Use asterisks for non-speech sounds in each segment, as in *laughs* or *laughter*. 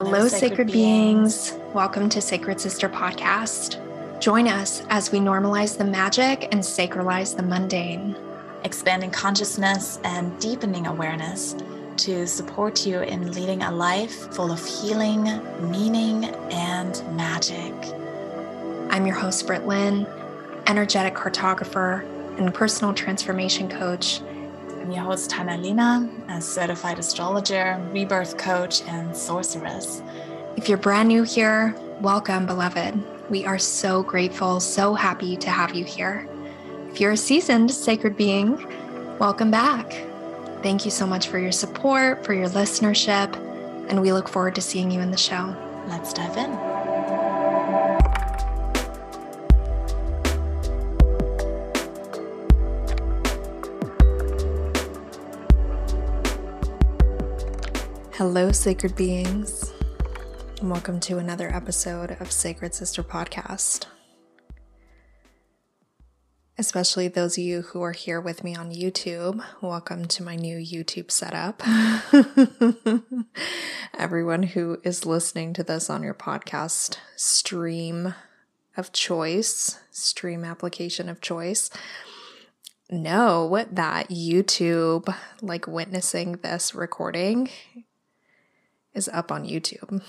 Hello, sacred, beings. beings. Welcome to Sacred Sister Podcast. Join us as we normalize the magic and sacralize the mundane, expanding consciousness and deepening awareness to support you in leading a life full of healing, meaning, and magic. I'm your host, Britt Lynn, energetic cartographer and personal transformation coach I'm your host, Tana Lina, a certified astrologer, rebirth coach, and sorceress. If you're brand new here, welcome, beloved. We are so grateful, so happy to have you here. If you're a seasoned sacred being, welcome back. Thank you so much for your support, for your listenership, and we look forward to seeing you in the show. Let's dive in. Hello, sacred beings, and welcome to another episode of Sacred Sister Podcast. Especially those of you who are here with me on YouTube, welcome to my new YouTube setup. *laughs* Everyone who is listening to this on your podcast stream of choice, stream application of choice, know that YouTube, like witnessing this recording, is up on YouTube.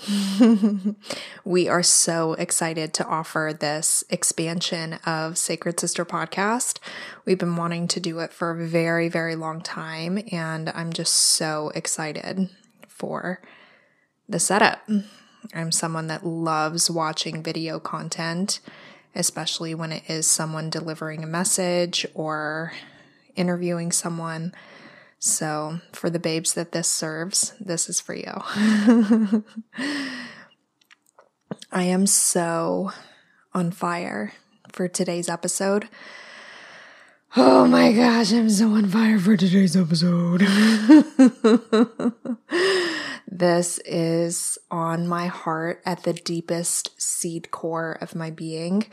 *laughs* we are so excited to offer this expansion of Sacred Sister podcast. We've been wanting to do it for a very, very long time, and I'm just so excited for the setup. I'm someone that loves watching video content, especially when it is someone delivering a message or interviewing someone. So, for the babes that this serves, this is for you. *laughs* I am so on fire for today's episode. Oh my gosh, I'm so on fire for today's episode. *laughs* this is on my heart at the deepest seed core of my being.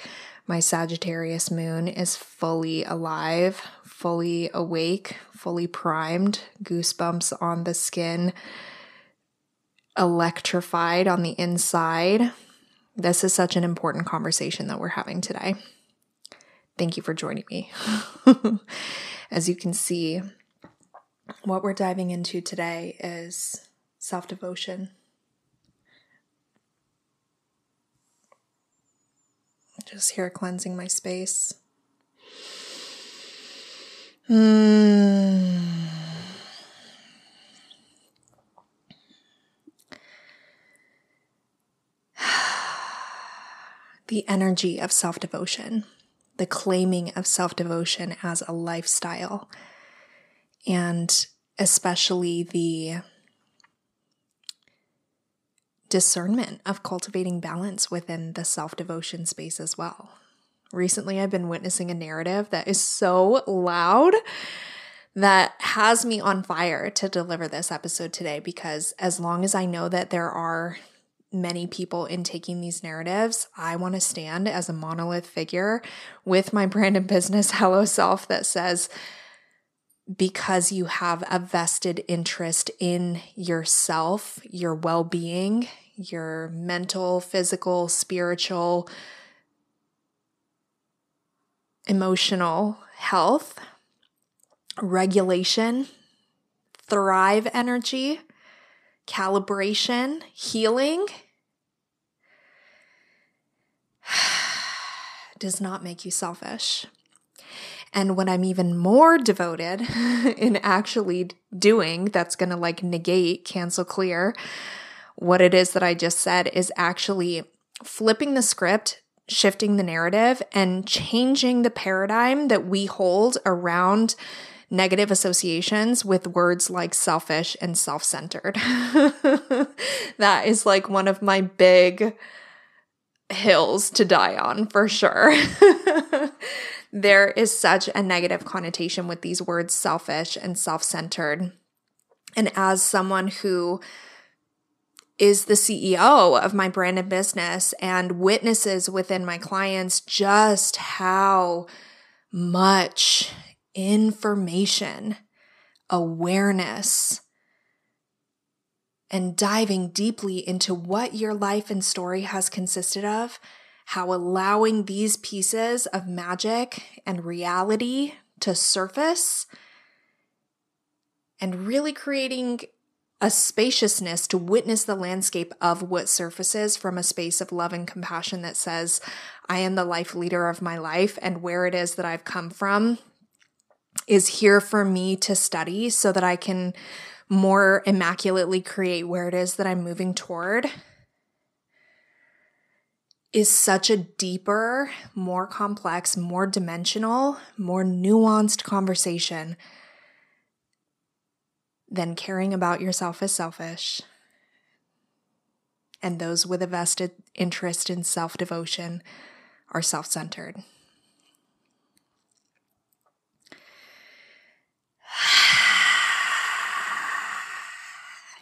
My Sagittarius moon is fully alive, fully awake, fully primed, goosebumps on the skin, electrified on the inside. This is such an important conversation that we're having today. Thank you for joining me. *laughs* As you can see, what we're diving into today is self devotion. Just here cleansing my space. *sighs* The energy of self devotion, the claiming of self devotion as a lifestyle, and especially the discernment of cultivating balance within the self devotion space as well recently I've been witnessing a narrative that is so loud that has me on fire to deliver this episode today because as long as I know that there are many people in taking these narratives, I want to stand as a monolith figure with my brand and business *laughs* Hello Self that says, because you have a vested interest in yourself, your well being, your mental, physical, spiritual, emotional health, regulation, thrive energy, calibration, healing *sighs* does not make you selfish. And what I'm even more devoted *laughs* in actually doing that's going to like negate, cancel, clear what it is that I just said is actually flipping the script shifting the narrative and changing the paradigm that we hold around negative associations with words like selfish and self centered. *laughs* that is like one of my big hills to die on for sure. *laughs* there is such a negative connotation with these words selfish and self centered. And as someone who is the CEO of my brand and business and witnesses within my clients just how much information, awareness, and diving deeply into what your life and story has consisted of, how allowing these pieces of magic and reality to surface and really creating a spaciousness to witness the landscape of what surfaces from a space of love and compassion that says, I am the life leader of my life, and where it is that I've come from is here for me to study so that I can more immaculately create where it is that I'm moving toward is such a deeper, more complex, more dimensional, more nuanced conversation than caring about yourself is selfish and those with a vested interest in self devotion are self centered. *sighs*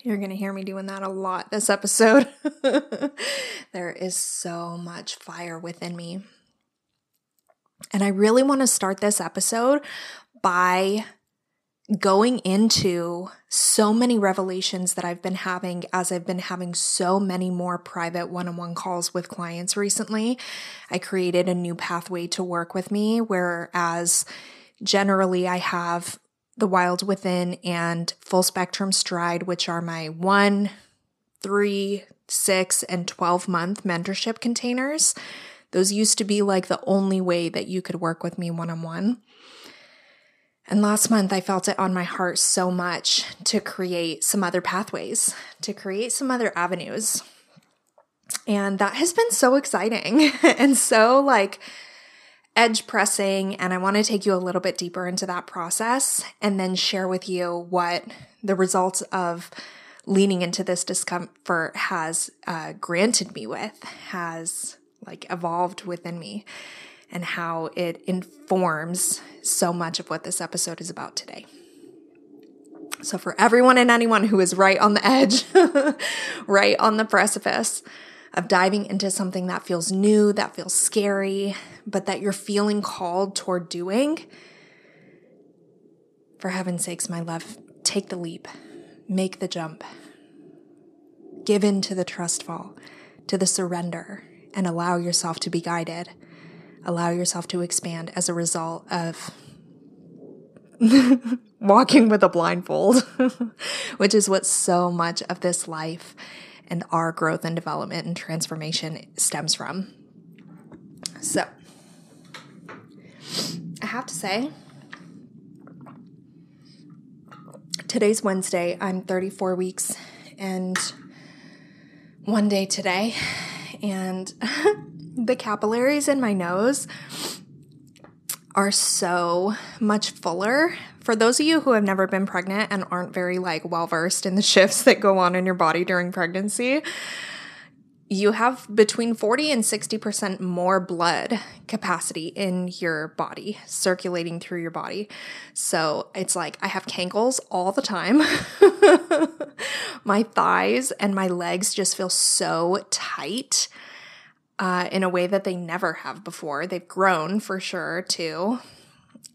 You're going to hear me doing that a lot this episode. *laughs* there is so much fire within me. And I really want to start this episode by going into so many revelations that I've been having as I've been having so many more private one on one calls with clients recently. I created a new pathway to work with me, whereas generally I have the Wild Within and Full Spectrum Stride, which are my one, three, six, and 12 month mentorship containers. Those used to be like the only way that you could work with me one on one. And last month, I felt it on my heart so much to create some other pathways, to create some other avenues. And that has been so exciting *laughs* and so like edge pressing. And I want to take you a little bit deeper into that process and then share with you what the results of leaning into this discomfort has uh, granted me with, has like evolved within me, and how it informs so much of what this episode is about today. So, for everyone and anyone who is right on the edge, *laughs* right on the precipice, of diving into something that feels new, that feels scary, but that you're feeling called toward doing, for heaven's sakes, my love, take the leap, make the jump, give in to the trust fall, to the surrender, and allow yourself to be guided. Allow yourself to expand as a result of *laughs* walking with a blindfold, *laughs* which is what so much of this life and our growth and development and transformation stems from. So, I have to say, today's Wednesday. I'm 34 weeks and one day today, and *laughs* the capillaries in my nose are so much fuller for those of you who have never been pregnant and aren't very like well versed in the *laughs* shifts that go on in your body during pregnancy, you have between 40 and 60% more blood capacity in your body circulating through your body. So it's like I have cankles all the time. *laughs* my thighs and my legs just feel so tight uh, in a way that they never have before. They've grown for sure too.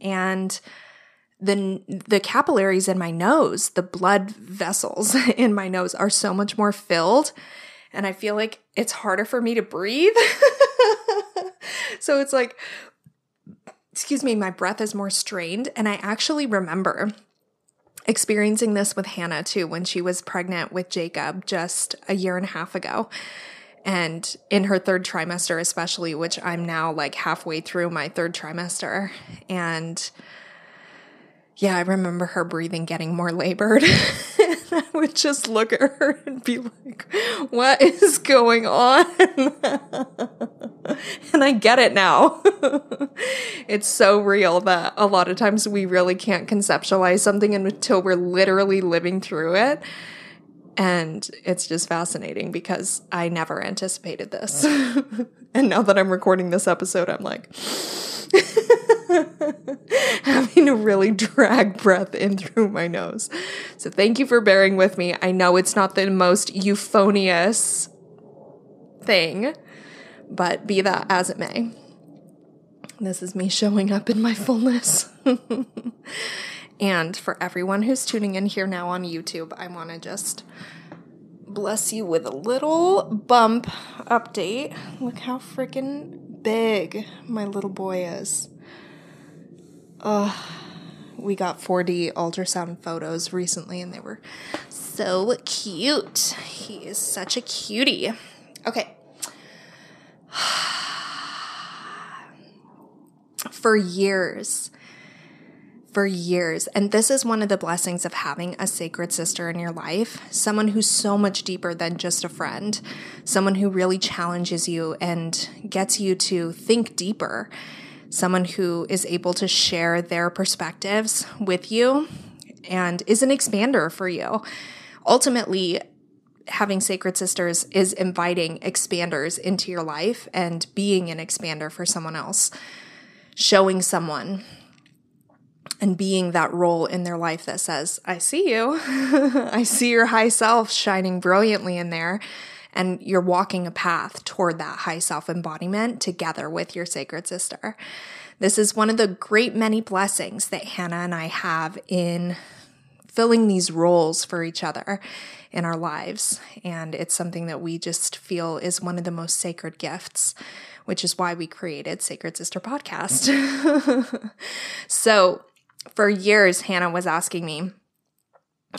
And the the capillaries in my nose, the blood vessels *laughs* in my nose are so much more filled and I feel like it's harder for me to breathe. *laughs* so it's like excuse me, my breath is more strained and I actually remember experiencing this with Hannah too when she was pregnant with Jacob just a year and a half ago. And in her third trimester, especially, which I'm now like halfway through my third trimester. And yeah, I remember her breathing getting more labored. *laughs* I would just look at her and be like, what is going on? *laughs* and I get it now. *laughs* it's so real that a lot of times we really can't conceptualize something until we're literally living through it. And it's just fascinating because I never anticipated this. *laughs* and now that I'm recording this episode, I'm like, *laughs* having to really drag breath in through my nose. So thank you for bearing with me. I know it's not the most euphonious thing, but be that as it may. This is me showing up in my fullness. *laughs* and for everyone who's tuning in here now on YouTube, I want to just bless you with a little bump update. Look how freaking big my little boy is. Ugh. We got 4D ultrasound photos recently and they were so cute. He is such a cutie. Okay. *sighs* For years, for years. And this is one of the blessings of having a sacred sister in your life someone who's so much deeper than just a friend, someone who really challenges you and gets you to think deeper, someone who is able to share their perspectives with you and is an expander for you. Ultimately, having sacred sisters is inviting expanders into your life and being an expander for someone else, showing someone and being that role in their life that says, I see you. *laughs* I see your high self shining brilliantly in there. And you're walking a path toward that high self embodiment together with your sacred sister. This is one of the great many blessings that Hannah and I have in filling these roles for each other in our lives. And it's something that we just feel is one of the most sacred gifts, which is why we created Sacred Sister Podcast. *laughs* so, for years, Hannah was asking me,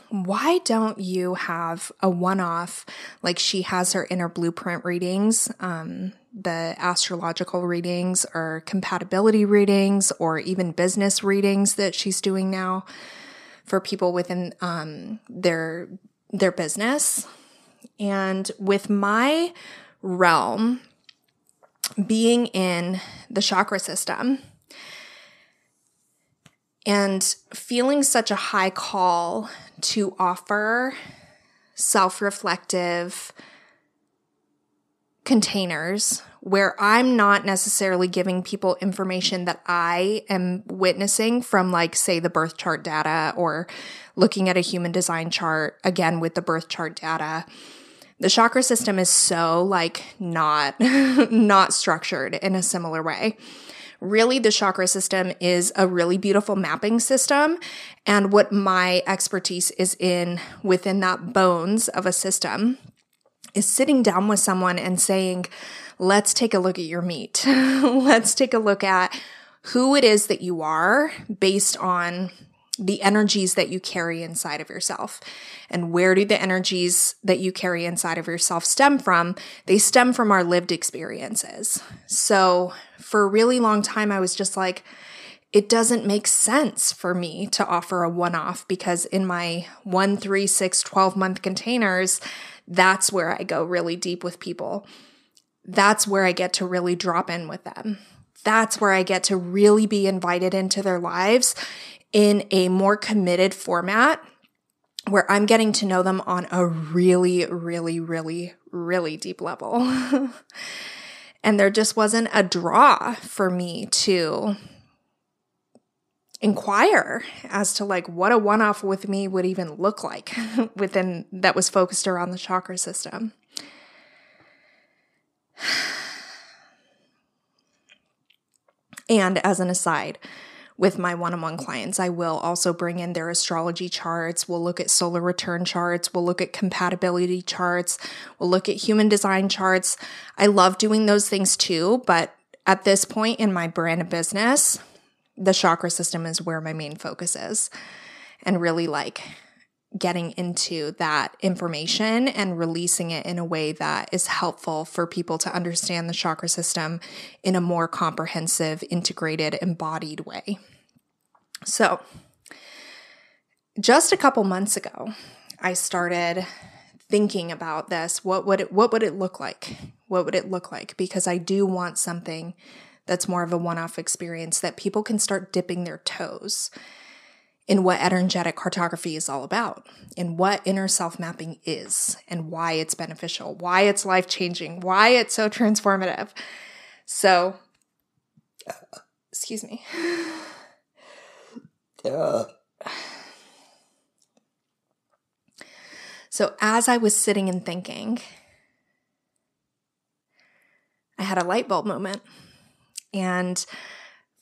why don't you have a one off like she has her inner blueprint readings, um, the astrological readings or compatibility readings or even business readings that she's doing now for people within um, their their business. And with my realm being in the chakra system, and feeling such a high call to offer self reflective containers where I'm not necessarily giving people information that I am witnessing from, like, say, the birth chart data or looking at a human design chart, again, with the birth chart data. The chakra system is so, like, not, *laughs* not structured in a similar way. Really, the chakra system is a really beautiful mapping system. And what my expertise is in within that bones of a system is sitting down with someone and saying, let's take a look at your meat. *laughs* let's take a look at who it is that you are based on the energies that you carry inside of yourself. And where do the energies that you carry inside of yourself stem from? They stem from our lived experiences. So for a really long time, I was just like, it doesn't make sense for me to offer a one off because in my one, three, six, 12 month containers, that's where I go really deep with people. That's where I get to really drop in with them. That's where I get to really be invited into their lives in a more committed format where I'm getting to know them on a really, really, really, really deep level. *laughs* and there just wasn't a draw for me to inquire as to like what a one-off with me would even look like *laughs* within that was focused around the chakra system. *sighs* And as an aside, with my one on one clients. I will also bring in their astrology charts. We'll look at solar return charts. We'll look at compatibility charts. We'll look at human design charts. I love doing those things too, but at this point in my brand of business, the chakra system is where my main focus is. And really like getting into that information and releasing it in a way that is helpful for people to understand the chakra system in a more comprehensive, integrated, embodied way. So, just a couple months ago, I started thinking about this. What would it what would it look like? What would it look like? Because I do want something that's more of a one-off experience that people can start dipping their toes in what energetic cartography is all about, in what inner self mapping is, and why it's beneficial, why it's life changing, why it's so transformative. So, excuse me. Yeah. So, as I was sitting and thinking, I had a light bulb moment. And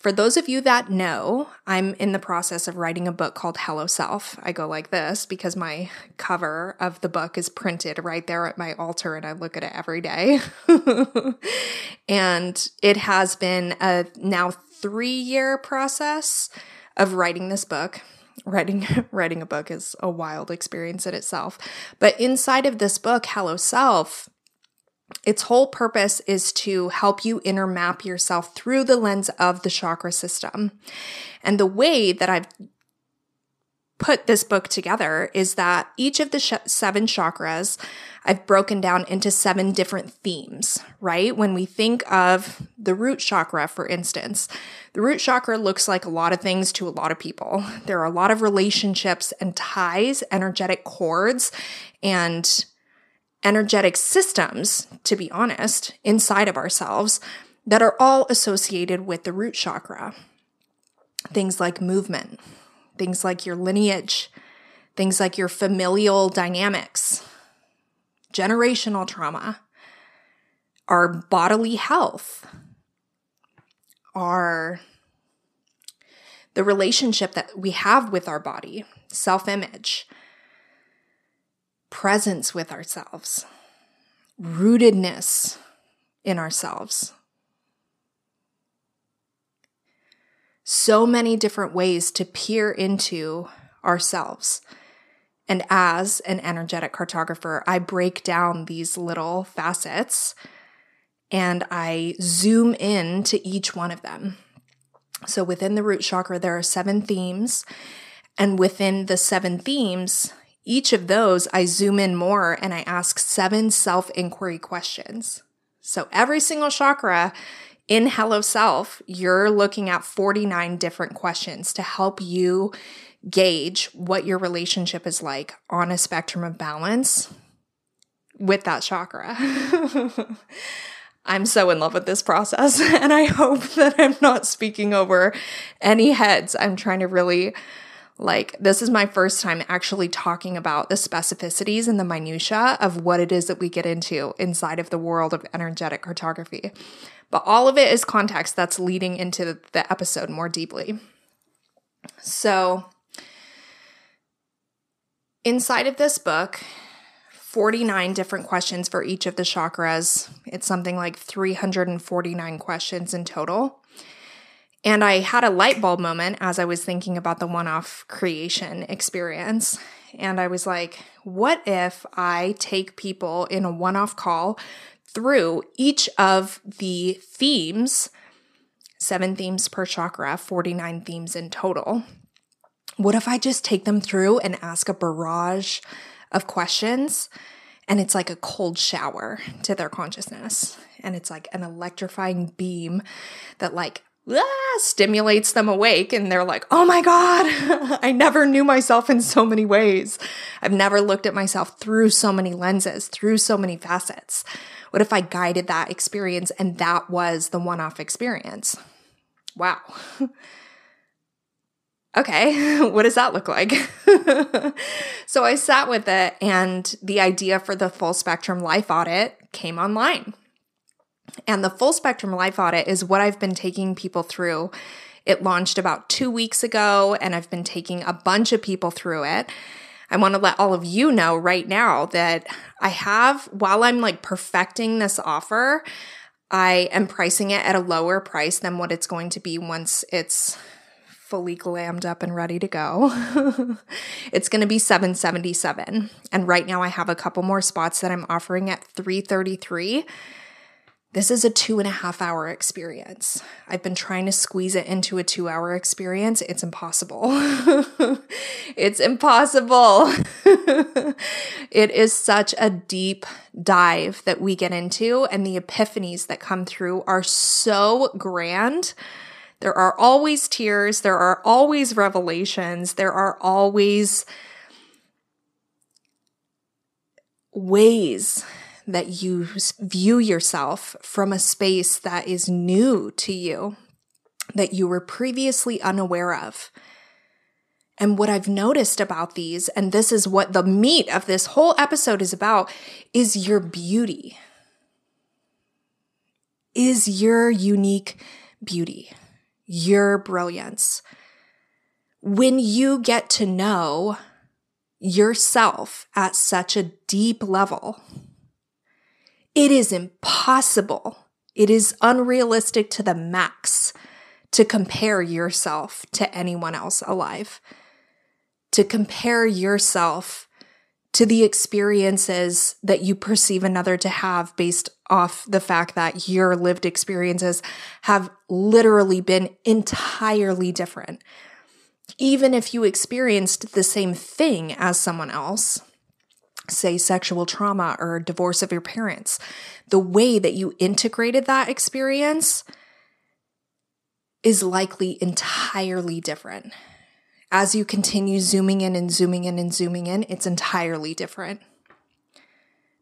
For those of you that know, I'm in the process of writing a book called Hello Self. I go like this because my cover of the book is printed right there at my altar and I look at it every day. *laughs* and it has been a now three year process of writing this book. Writing *laughs* writing a book is a wild experience in itself. But inside of this book, Hello Self, its whole purpose is to help you inner map yourself through the lens of the chakra system. And the way that I've put this book together is that each of the sh- seven chakras I've broken down into seven different themes, right? When we think of the root chakra, for instance, the root chakra looks like a lot of things to a lot of people. There are a lot of relationships and ties, energetic cords, and energetic systems, to be honest, inside of ourselves that are all associated with the root chakra. Things like movement, things like your lineage, things like your familial dynamics, generational trauma, our bodily health, our the relationship that we have with our body, self image, presence with ourselves, rootedness in ourselves. So many different ways to peer into ourselves. And as an energetic cartographer, I break down these little facets and I zoom in to each one of them. So within the root chakra, there are seven themes. And within the seven themes, each of those, I zoom in more and I ask seven self inquiry questions. So every single chakra in Hello Self, you're looking at 49 different questions to help you gauge what your relationship is like on a spectrum of balance with that chakra. *laughs* I'm so in love with this process, *laughs* and I hope that I'm not speaking over any heads. I'm trying to really like, this is my first time actually talking about the specificities and the minutiae of what it is that we get into inside of the world of energetic cartography. But all of it is context that's leading into the episode more deeply. So, inside of this book, 49 different questions for each of the chakras. It's something like 349 questions in total. And I had a light bulb moment as I was thinking about the one off creation experience. And I was like, what if I take people in a one off call through each of the themes, seven themes per chakra, 49 themes in total? What if I just take them through and ask a barrage of questions? And it's like a cold shower to their consciousness. And it's like an electrifying beam that, like, ah, stimulates them awake and they're like, oh my God, *laughs* I never knew myself in so many ways. I've never looked at myself through so many lenses, through so many facets. What if I guided that experience and that was the one off experience? Wow. *laughs* okay, *laughs* what does that look like? so I sat with it, and the idea for the full spectrum life audit came online. And the full spectrum life audit is what I've been taking people through. It launched about two weeks ago, and I've been taking a bunch of people through it. I want to let all of you know right now that I have, while I'm like perfecting this offer, I am pricing it at a lower price than what it's going to be once it's fully glammed up and ready to go. *laughs* it's going to be 777 and right now I have a couple more spots that I'm offering at 333 this is a two and a half hour experience. I've been trying to squeeze it into a two hour experience. It's impossible. *laughs* it's impossible. *laughs* it is such a deep dive that we get into, and the epiphanies that come through are so grand. There are always tears, there are always revelations, there are always ways that you view yourself from a space that is new to you, that you were previously unaware of. And what I've noticed about these, and this is what the meat of this whole episode is about, is your beauty. Is your unique beauty, your brilliance. When you get to know yourself at such a deep level, it is impossible. It is unrealistic to the max to compare yourself to anyone else alive. To compare yourself to the experiences that you perceive another to have based off the fact that your lived experiences have literally been entirely different. Even if you experienced the same thing as someone else, say sexual trauma or divorce of your parents, the way that you integrated that experience is likely entirely different as you continue zooming in and zooming in and zooming in, it's entirely different.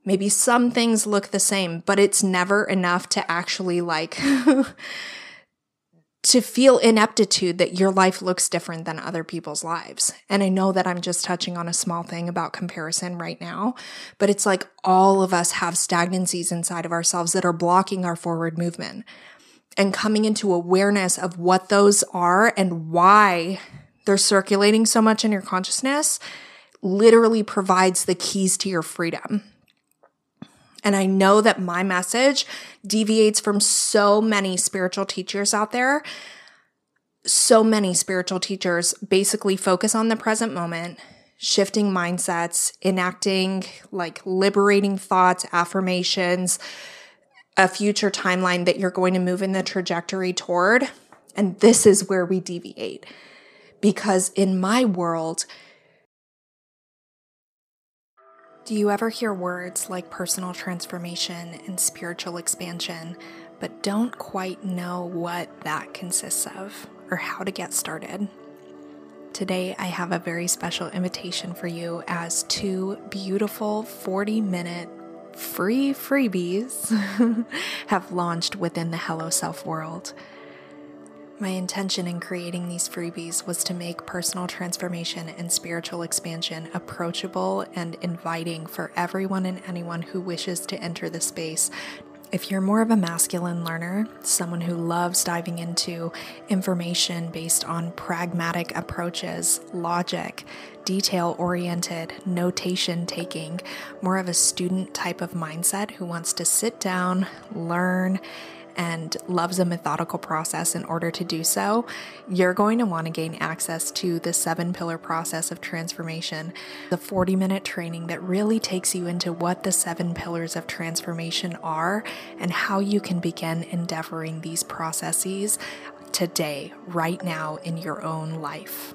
Maybe some things look the same, but it's never enough to actually like *laughs* to feel ineptitude that your life looks different than other people's lives. And I know that I'm just touching on a small thing about comparison right now, but it's like all of us have stagnancies inside of ourselves that are blocking our forward movement. And coming into awareness of what those are and why they're circulating so much in your consciousness literally provides the keys to your freedom. And I know that my message deviates from so many spiritual teachers out there. So many spiritual teachers basically focus on the present moment, shifting mindsets, enacting like liberating thoughts, affirmations, a future timeline that you're going to move in the trajectory toward. And this is where we deviate because in my world, do you ever hear words like personal transformation and spiritual expansion, but don't quite know what that consists of or how to get started? Today, I have a very special invitation for you as two beautiful 40 minute free freebies *laughs* have launched within the Hello Self world. My intention in creating these freebies was to make personal transformation and spiritual expansion approachable and inviting for everyone and anyone who wishes to enter the space. If you're more of a masculine learner, someone who loves diving into information based on pragmatic approaches, logic, detail oriented, notation taking, more of a student type of mindset who wants to sit down, learn, and loves a methodical process in order to do so, you're going to want to gain access to the seven pillar process of transformation, the 40 minute training that really takes you into what the seven pillars of transformation are and how you can begin endeavoring these processes today, right now in your own life.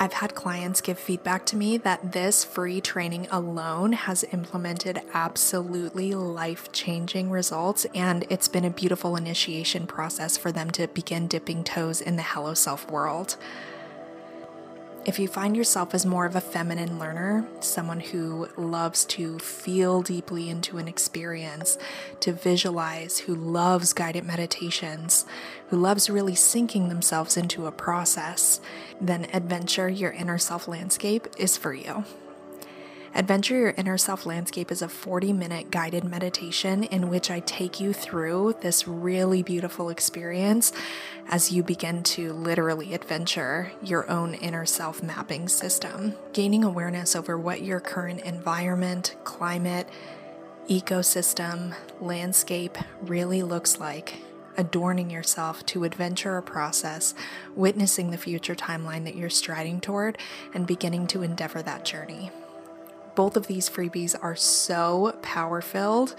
I've had clients give feedback to me that this free training alone has implemented absolutely life changing results, and it's been a beautiful initiation process for them to begin dipping toes in the Hello Self world. If you find yourself as more of a feminine learner, someone who loves to feel deeply into an experience, to visualize, who loves guided meditations, who loves really sinking themselves into a process, then Adventure Your Inner Self Landscape is for you. Adventure Your Inner Self Landscape is a 40 minute guided meditation in which I take you through this really beautiful experience as you begin to literally adventure your own inner self mapping system, gaining awareness over what your current environment, climate, ecosystem, landscape really looks like adorning yourself to adventure a process, witnessing the future timeline that you're striding toward, and beginning to endeavor that journey both of these freebies are so power filled,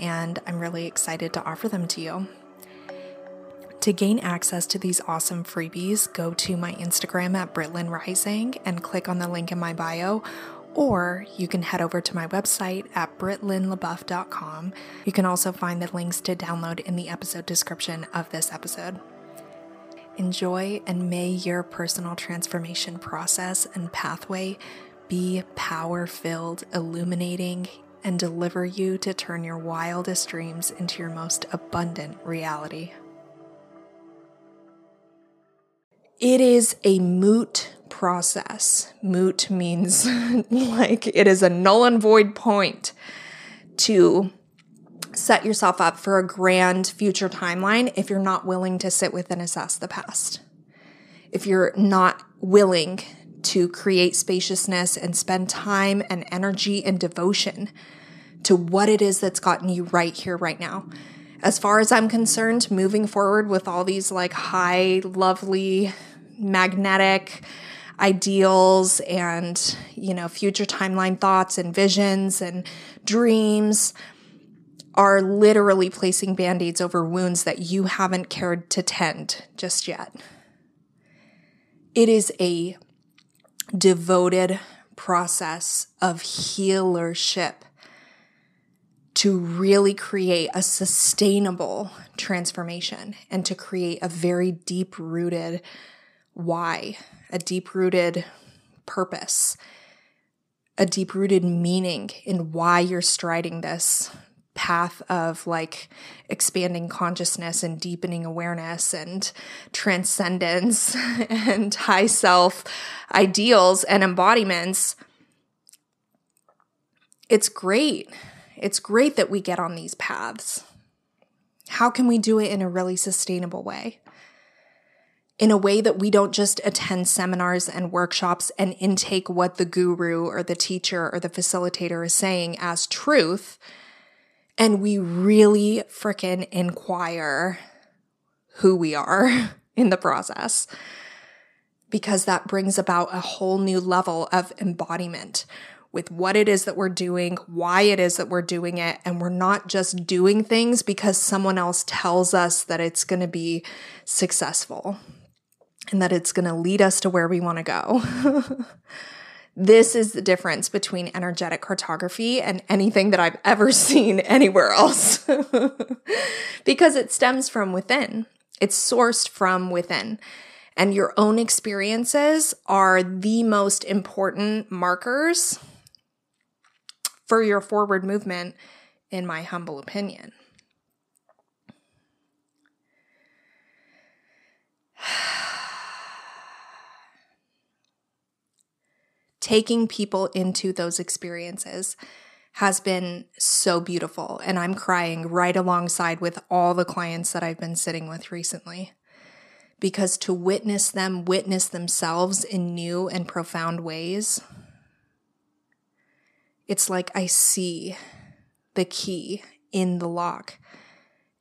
and I'm really excited to offer them to you. To gain access to these awesome freebies, go to my Instagram at Britt Lynn Rising and click on the link in my bio, or you can head over to my website at britlinlebuff.com. You can also find the links to download in the episode description of this episode. Enjoy and may your personal transformation process and pathway be power filled, illuminating, and deliver you to turn your wildest dreams into your most abundant reality. It is a moot process. Moot means *laughs* like it is a null and void point to set yourself up for a grand future timeline if you're not willing to sit with and assess the past. If you're not willing to create spaciousness and spend time and energy and devotion to what it is that's gotten you right here, right now. As far as I'm concerned, moving forward with all these like high, lovely, magnetic ideals and, you know, future timeline thoughts and visions and dreams are literally placing band aids over wounds that you haven't cared to tend just yet. It is a devoted process of healership to really create a sustainable transformation and to create a very deep rooted why, a deep rooted purpose, a deep rooted meaning in why you're striding this path of like expanding consciousness and deepening awareness and transcendence *laughs* and high self ideals and embodiments. It's great. It's great that we get on these paths. How can we do it in a really sustainable way? In a way that we don't just attend seminars and workshops and intake what the guru or the teacher or the facilitator is saying as truth and we really fricking inquire who we are *laughs* in the process because that brings about a whole new level of embodiment with what it is that we're doing, why it is that we're doing it, and we're not just doing things because someone else tells us that it's going to be successful and that it's going to lead us to where we want to go. *laughs* This is the difference between energetic cartography and anything that I've ever *laughs* seen anywhere else. *laughs* because it stems from within, it's sourced from within. And your own experiences are the most important markers for your forward movement, in my humble opinion. *sighs* taking people into those experiences has been so beautiful. And I'm crying right alongside with all the clients that I've been sitting with recently. Because to witness them witness themselves in new and profound ways, it's like I see the key in the lock.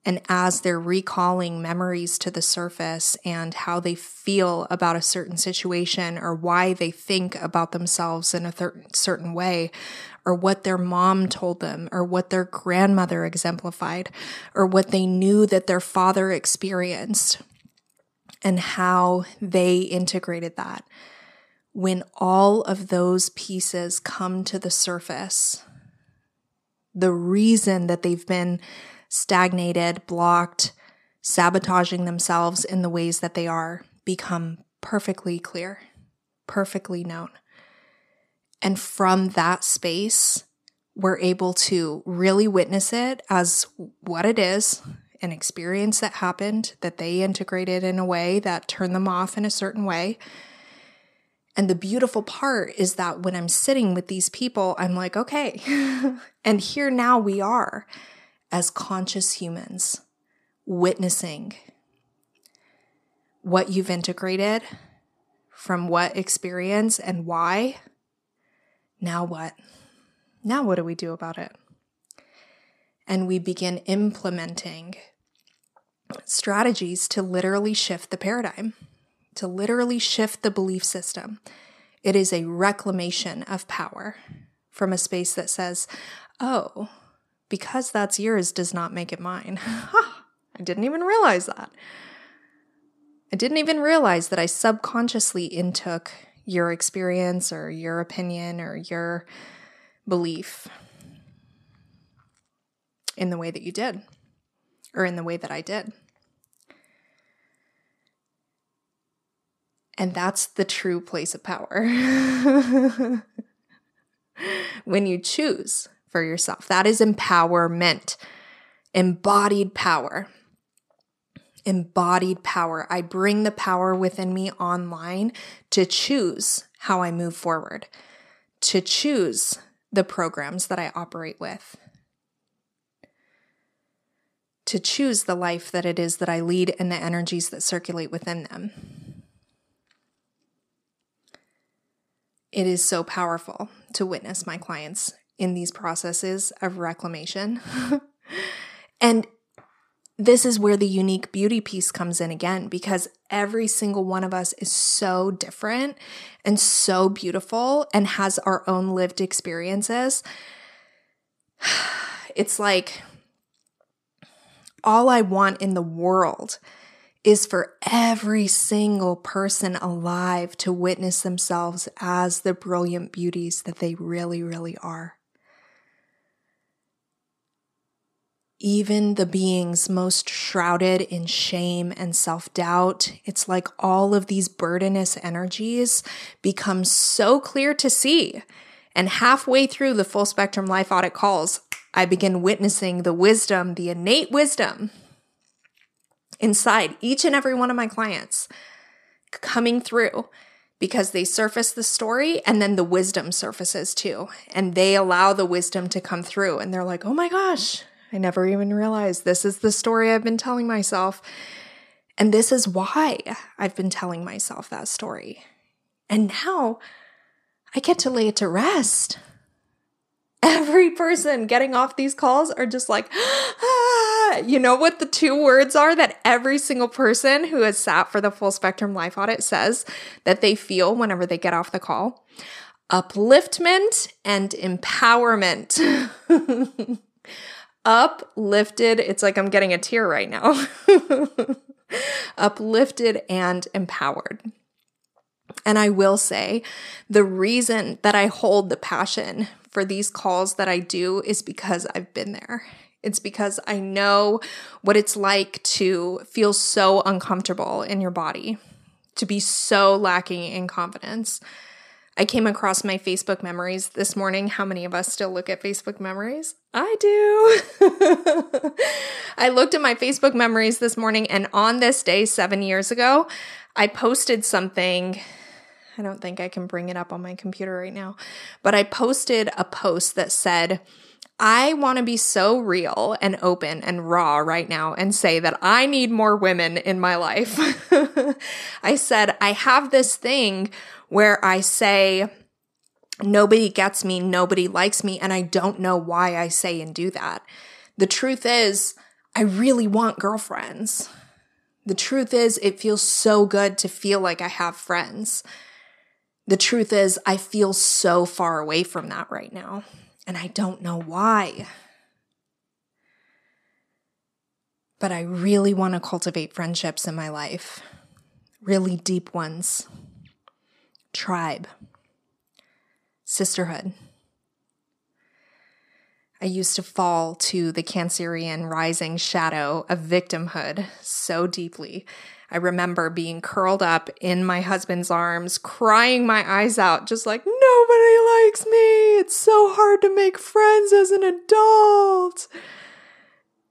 And as they're recalling memories to the surface and how they feel about a certain situation or why they think about themselves in a th- certain way, or what their mom told them, or what their grandmother exemplified, or what they knew that their father experienced, and how they integrated that. When all of those pieces come to the surface, the reason that they've been stagnated, blocked, sabotaging themselves in the ways that they are become perfectly clear, perfectly known. And from that space, we're able to really witness it as what it is an experience that happened that they integrated in a way that turned them off in a certain way. And the beautiful part is that when I'm sitting with these people, I'm like, okay, *laughs* and here now we are as conscious humans witnessing what you've integrated from what experience and why. Now what? Now what do we do about it? And we begin implementing strategies to literally shift the paradigm, to literally shift the belief system. It is a reclamation of power from a space that says, oh, because that's yours does not make it mine. *laughs* I didn't even realize that. I didn't even realize that I subconsciously intook your experience or your opinion or your belief in the way that you did, or in the way that I did. And that's the true place of power. *laughs* when you choose for yourself. That is empowerment, embodied power. Embodied power. I bring the power within me online to choose how I move forward, to choose the programs that I operate with, to choose the life that it is that I lead and the energies that circulate within them. It is so powerful to witness my clients in these processes of reclamation. *laughs* and this is where the unique beauty piece comes in again because every single one of us is so different and so beautiful and has our own lived experiences. *sighs* It's like all I want in the world is for every single person alive to witness themselves as the brilliant beauties that they really, really are. Even the beings most shrouded in shame and self doubt, it's like all of these burdenous energies become so clear to see. And halfway through the full spectrum life audit calls, I begin witnessing the wisdom, the innate wisdom inside each and every one of my clients coming through because they surface the story and then the wisdom surfaces too. And they allow the wisdom to come through. And they're like, oh my gosh, I never even realized this is the story I've been telling myself. And this is why I've been telling myself that story. And now I get to lay it to rest. Every person getting off these calls are just like, ah. you know what the two words are that every single person who has sat for the full spectrum life audit says that they feel whenever they get off the call? Upliftment and empowerment. *laughs* uplifted. It's like I'm getting a tear right now. *laughs* uplifted and empowered. And I will say the reason that I hold the passion for these calls that I do is because I've been there. It's because I know what it's like to feel so uncomfortable in your body, to be so lacking in confidence, I came across my Facebook memories this morning. How many of us still look at Facebook memories? I do. *laughs* I looked at my Facebook memories this morning, and on this day, seven years ago, I posted something. I don't think I can bring it up on my computer right now, but I posted a post that said, I want to be so real and open and raw right now and say that I need more women in my life. *laughs* I said, I have this thing where I say, nobody gets me, nobody likes me, and I don't know why I say and do that. The truth is, I really want girlfriends. The truth is, it feels so good to feel like I have friends. The truth is, I feel so far away from that right now, and I don't know why. But I really want to cultivate friendships in my life, really deep ones tribe, sisterhood. I used to fall to the Cancerian rising shadow of victimhood so deeply. I remember being curled up in my husband's arms, crying my eyes out, just like, nobody likes me. It's so hard to make friends as an adult.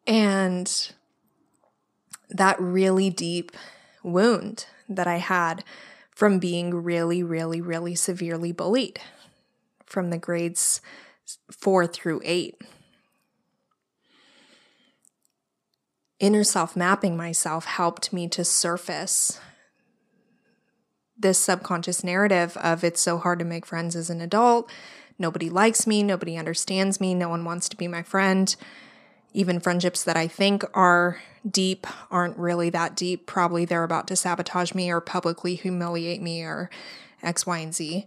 And that really deep wound that I had from being really, really, really severely bullied from the grades four through eight. Inner self mapping myself helped me to surface this subconscious narrative of it's so hard to make friends as an adult. Nobody likes me. Nobody understands me. No one wants to be my friend even friendships that I think are deep aren't really that deep. Probably they're about to sabotage me or publicly humiliate me or X, Y, and Z.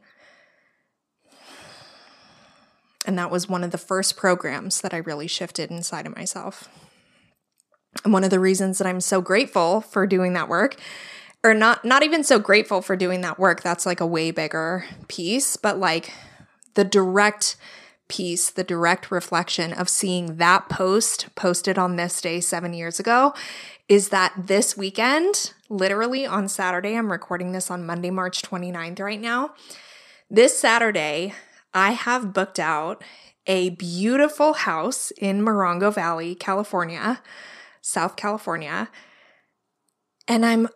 And that was one of the first programs that I really shifted inside of myself. And one of the reasons that I'm so grateful for doing that work, or not not even so grateful for doing that work, that's like a way bigger piece, but like the direct piece, the direct reflection of seeing that post posted on this day seven years ago, is that this weekend, literally on Saturday, I'm recording this on Monday, March 29th right now. This Saturday, I have booked out a beautiful house in Morongo Valley, California, South California, and I'm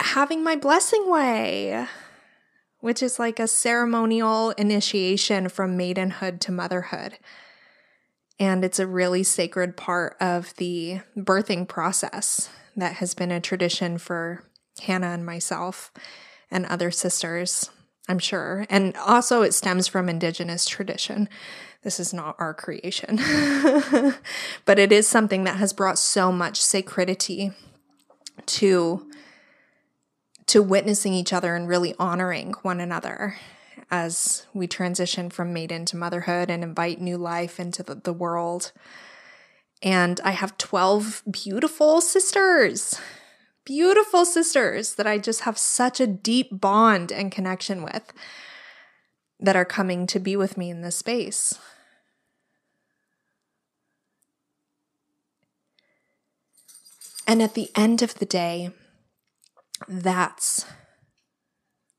having my blessing way which is like a ceremonial initiation from maidenhood to motherhood. And it's a really sacred part of the birthing process that has been a tradition for Hannah and myself and other sisters, I'm sure. And also, it stems from indigenous tradition. This is not our creation, *laughs* but it is something that has brought so much sacredity to to witnessing each other and really honoring one another as we transition from maiden to motherhood and invite new life into the, the world. And I have 12 beautiful sisters, beautiful sisters that I just have such a deep bond and connection with that are coming to be with me in this space. And at the end of the day, that's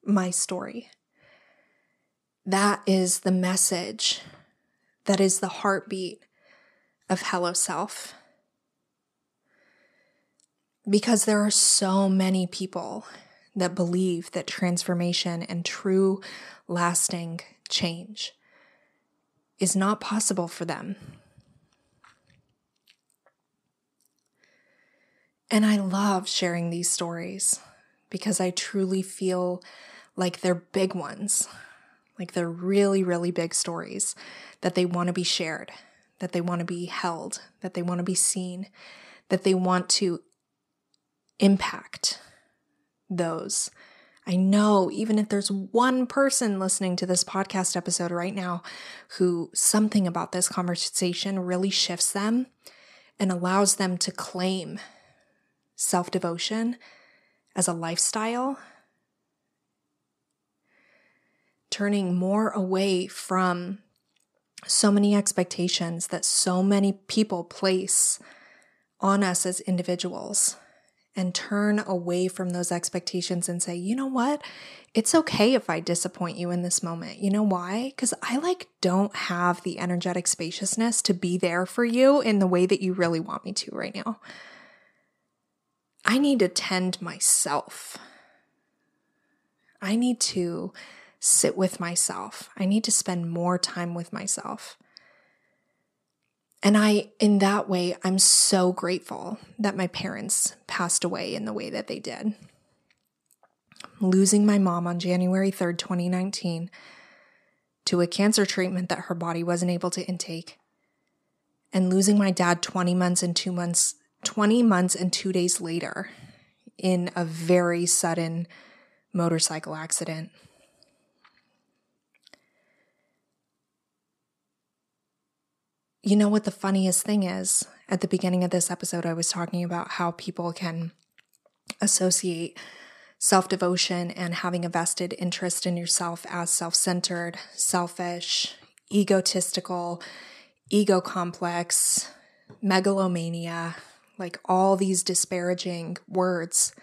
my story. That is the message. That is the heartbeat of Hello Self. Because there are so many people that believe that transformation and true lasting change is not possible for them. And I love sharing these stories because I truly feel like they're big ones. Like they're really, really big stories that they want to be shared, that they want to be held, that they want to be seen, that they want to impact those. I know even if there's one person listening to this podcast episode right now who something about this conversation really shifts them and allows them to claim self devotion as a lifestyle, turning more away from so many expectations that so many people place on us as individuals and turn away from those expectations and say, you know what? It's okay if I disappoint you in this moment. You know why? Because I like don't have the energetic spaciousness to be there for you in the way that you really want me to right now. I need to tend myself. I need to sit with myself. I need to spend more time with myself. And I, in that way, I'm so grateful that my parents passed away in the way that they did. Losing my mom on January 3rd, 2019, to a cancer treatment that her body wasn't able to intake, and losing my dad 20 months and two months 20 months and two days later in a very sudden motorcycle accident. You know what the funniest thing is? At the beginning of this episode, I was talking about how people can associate self devotion and having a vested interest in yourself as self centered, selfish, egotistical, ego complex, megalomania, like all these disparaging words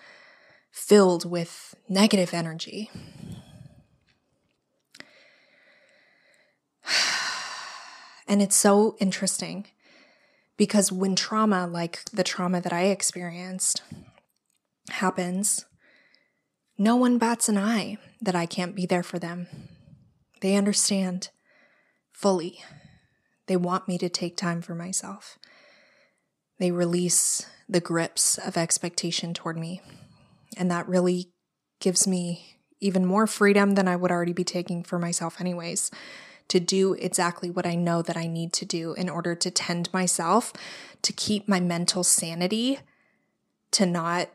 filled with negative energy. *sighs* And it's so interesting because when trauma, like the trauma that I experienced, happens, no one bats an eye that I can't be there for them. They understand fully. They want me to take time for myself. They release the grips of expectation toward me. And that really gives me even more freedom than I would already be taking for myself, anyways, to do exactly what I know that I need to do in order to tend myself, to keep my mental sanity, to not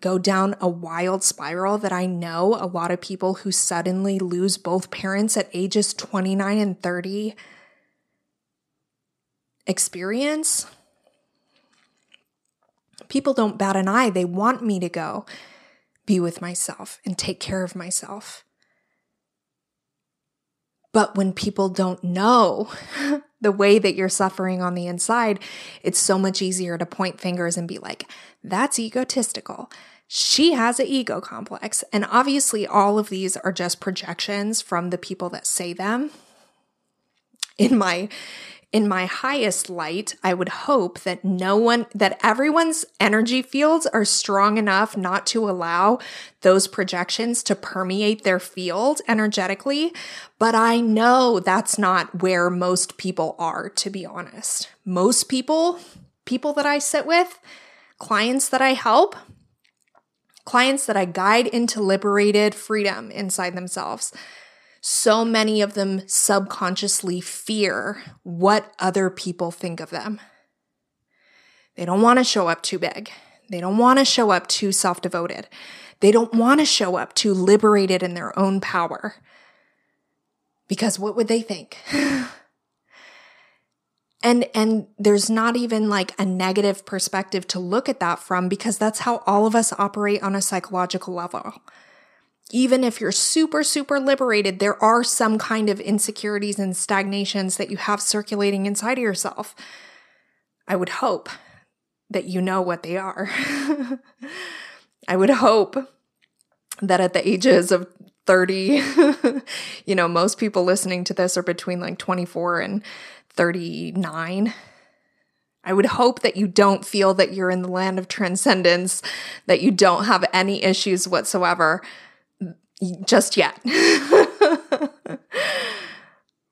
go down a wild spiral that I know a lot of people who suddenly lose both parents at ages 29 and 30 experience, people don't bat an eye. They want me to go be with myself and take care of myself. But when people don't know *laughs* the way that you're suffering on the inside, it's so much easier to point fingers and be like, that's egotistical. She has an ego complex. And obviously, all of these are just projections from the people that say them. In my in my highest light, I would hope that no one, that everyone's energy fields are strong enough not to allow those projections to permeate their field energetically. But I know that's not where most people are, to be honest. Most people, people that I sit with, clients that I help, clients that I guide into liberated freedom inside themselves so many of them subconsciously fear what other people think of them. They don't want to show up too big. They don't want to show up too self devoted. They don't want to show up too liberated in their own power. Because what would they think? *sighs* and and there's not even like a negative perspective to look at that from because that's how all of us operate on a psychological level even if you're super, super liberated, there are some kind of insecurities and stagnations that you have circulating inside of yourself. I would hope that you know what they are. *laughs* I would hope that at the ages of 30, *laughs* you know, most people listening to this are between like 24 and 39. I would hope that you don't feel that you're in the land of transcendence, that you don't have any issues whatsoever just yet. *laughs*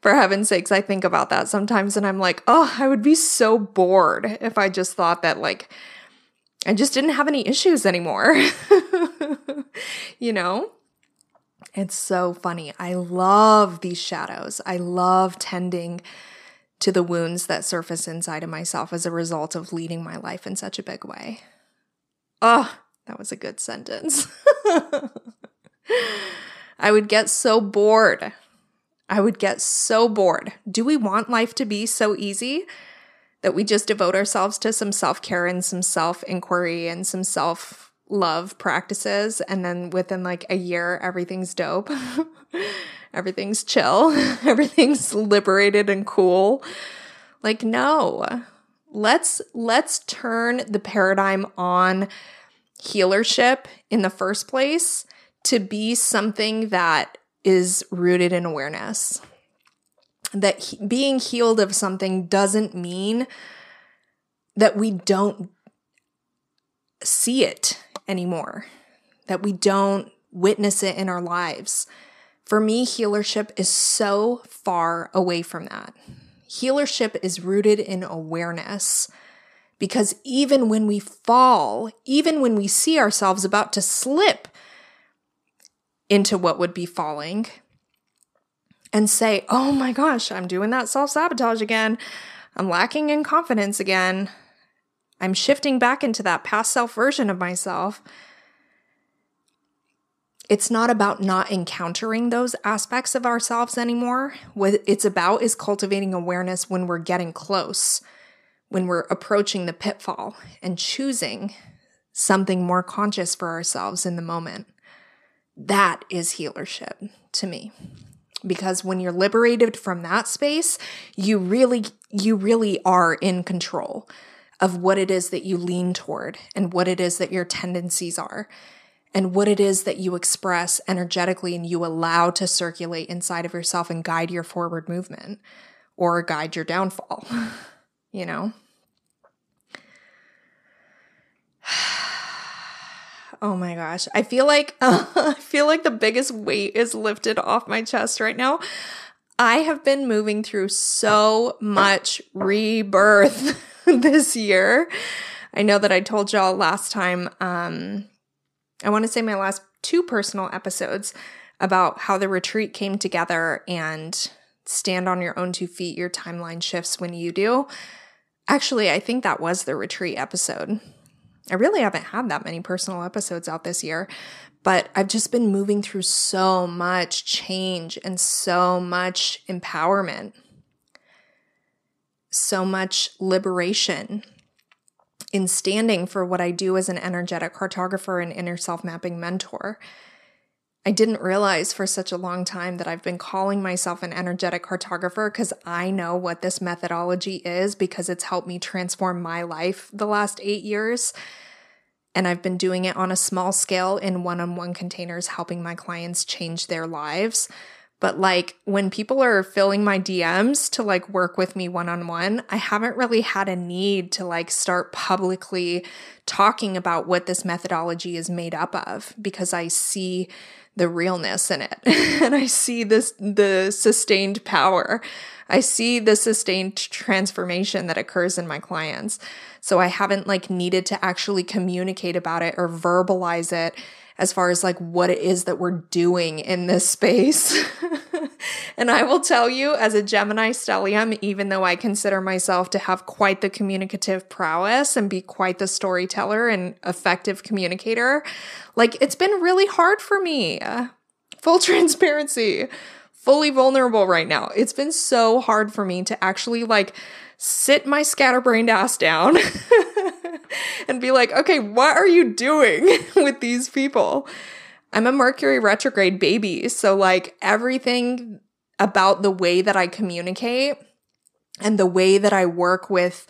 For heaven's sakes, I think about that sometimes and I'm like, oh, I would be so bored if I just thought that, like, I just didn't have any issues anymore. *laughs* you know? It's so funny. I love these shadows. I love tending to the wounds that surface inside of myself as a result of leading my life in such a big way. Oh, that was a good sentence. *laughs* I would get so bored. I would get so bored. Do we want life to be so easy that we just devote ourselves to some self care and some self inquiry and some self love practices? And then within like a year, everything's dope. *laughs* everything's chill. *laughs* everything's liberated and cool. Like, no. Let's let's turn the paradigm on healership in the first place to be something that is rooted in awareness. That he, being healed of something doesn't mean that we don't see it anymore, that we don't witness it in our lives. For me, healership is so far away from that. Healership is rooted in awareness. Because even when we fall, even when we see ourselves about to slip into what would be falling and say, oh my gosh, I'm doing that self sabotage again. I'm lacking in confidence again. I'm shifting back into that past self version of myself. It's not about not encountering those aspects of ourselves anymore. What it's about is cultivating awareness when we're getting close, when we're approaching the pitfall, and choosing something more conscious for ourselves in the moment. That is healership to me. Because when you're liberated from that space, you really, you really are in control of what it is that you lean toward and what it is that your tendencies are and what it is that you express energetically and you allow to circulate inside of yourself and guide your forward movement or guide your downfall, *laughs* you know? Oh my gosh. I feel like uh, *laughs* I feel like the biggest weight is lifted off my chest right now. I have been moving through so much rebirth *laughs* this year. I know that I told y'all last time um I want to say my last two personal episodes about how the retreat came together and stand on your own two feet, your timeline shifts when you do. Actually, I think that was the retreat episode. I really haven't had that many personal episodes out this year, but I've just been moving through so much change and so much empowerment, so much liberation in standing for what I do as an energetic cartographer and inner self mapping mentor. I didn't realize for such a long time that I've been calling myself an energetic cartographer because I know what this methodology is because it's helped me transform my life the last eight years. And I've been doing it on a small scale in one on one containers, helping my clients change their lives. But like when people are filling my DMs to like work with me one on one, I haven't really had a need to like start publicly talking about what this methodology is made up of because I see the realness in it *laughs* and I see this the sustained power. I see the sustained transformation that occurs in my clients. So I haven't like needed to actually communicate about it or verbalize it as far as like what it is that we're doing in this space. *laughs* and I will tell you, as a Gemini stellium, even though I consider myself to have quite the communicative prowess and be quite the storyteller and effective communicator, like it's been really hard for me. Uh, full *laughs* transparency, fully vulnerable right now. It's been so hard for me to actually like sit my scatterbrained ass down *laughs* and be like, okay, what are you doing *laughs* with these people? I'm a Mercury retrograde baby. So, like, everything about the way that I communicate and the way that I work with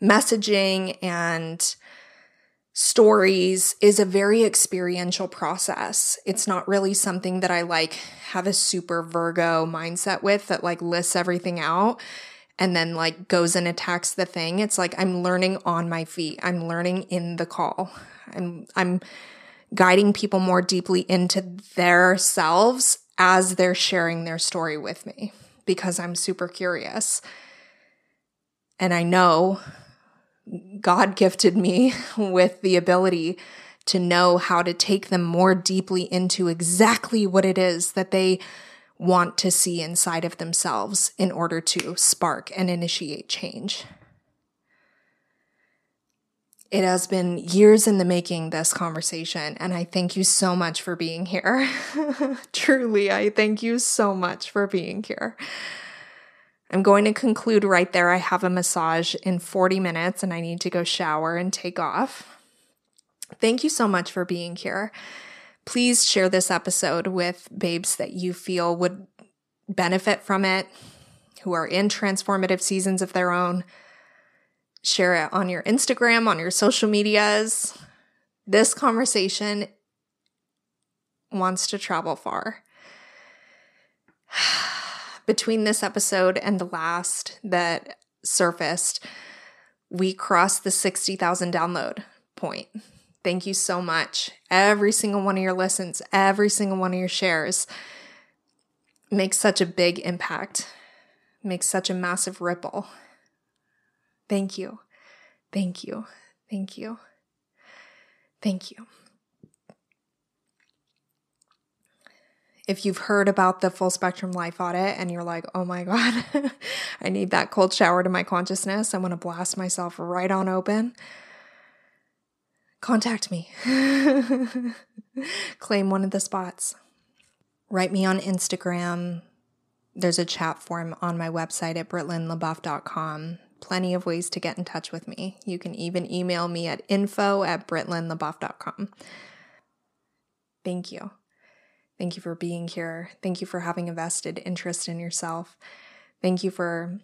messaging and stories is a very experiential process. It's not really something that I like have a super Virgo mindset with that like lists everything out and then like goes and attacks the thing. It's like I'm learning on my feet. I'm learning in the call. I'm I'm guiding people more deeply into their selves as they're sharing their story with me because I'm super curious. And I know God gifted me *laughs* with the ability to know how to take them more deeply into exactly what it is that they want to see inside of themselves in order to spark and initiate change. It has been years in the making, this conversation, and I thank you so much for being here. *laughs* Truly, I thank you so much for being here. I'm going to conclude right there. I have a massage in 40 minutes and I need to go shower and take off. Thank you so much for being here please share this episode with babes that you feel would benefit from it, who are in transformative seasons of their own. Share it on your Instagram, on your social medias. This conversation wants to travel far. *sighs* Between this episode and the last that surfaced, we crossed the 60,000 download point. Thank you so much. Every single one of your listens, every single one of your shares makes such a big impact, makes such a massive ripple. Thank you. Thank you. Thank you. Thank you. If you've heard about the full spectrum life audit and you're like, oh my God, *laughs* I need that cold shower to my consciousness, I want to blast myself right on open contact me. *laughs* Claim one of the spots. Write me on Instagram. There's a chat form on my website at britlinleboeuf.com. Plenty of ways to get in touch with me. You can even email me at info at britlinleboeuf.com. Thank you. Thank you for being here. Thank you for having a vested interest in yourself. Thank you for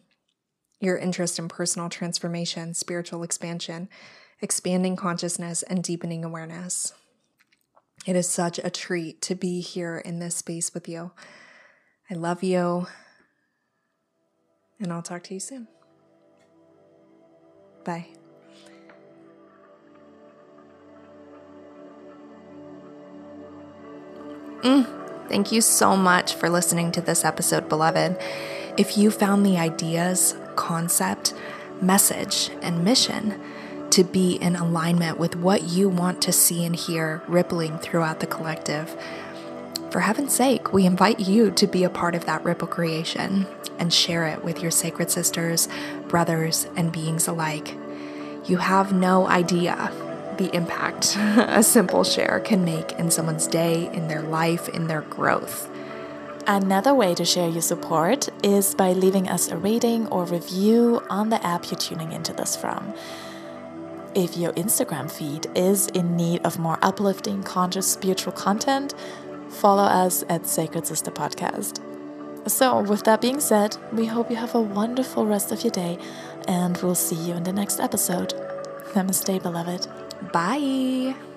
your interest in personal transformation, spiritual expansion expanding consciousness, and deepening awareness. It is such a treat to be here in this space with you. I love you, and I'll talk to you soon. Bye. Mm, thank you so much for listening to this episode, beloved. If you found the ideas, concept, message, and mission, to be in alignment with what you want to see and hear rippling throughout the collective. For heaven's sake, we invite you to be a part of that ripple creation and share it with your sacred sisters, brothers, and beings alike. You have no idea the impact *laughs* a simple share can make in someone's day, in their life, in their growth. Another way to share your support is by leaving us a rating or review on the app you're tuning into this from. If your Instagram feed is in need of more uplifting, conscious, spiritual content, follow us at Sacred Sister Podcast. So, with that being said, we hope you have a wonderful rest of your day, and we'll see you in the next episode. Namaste, beloved. Bye.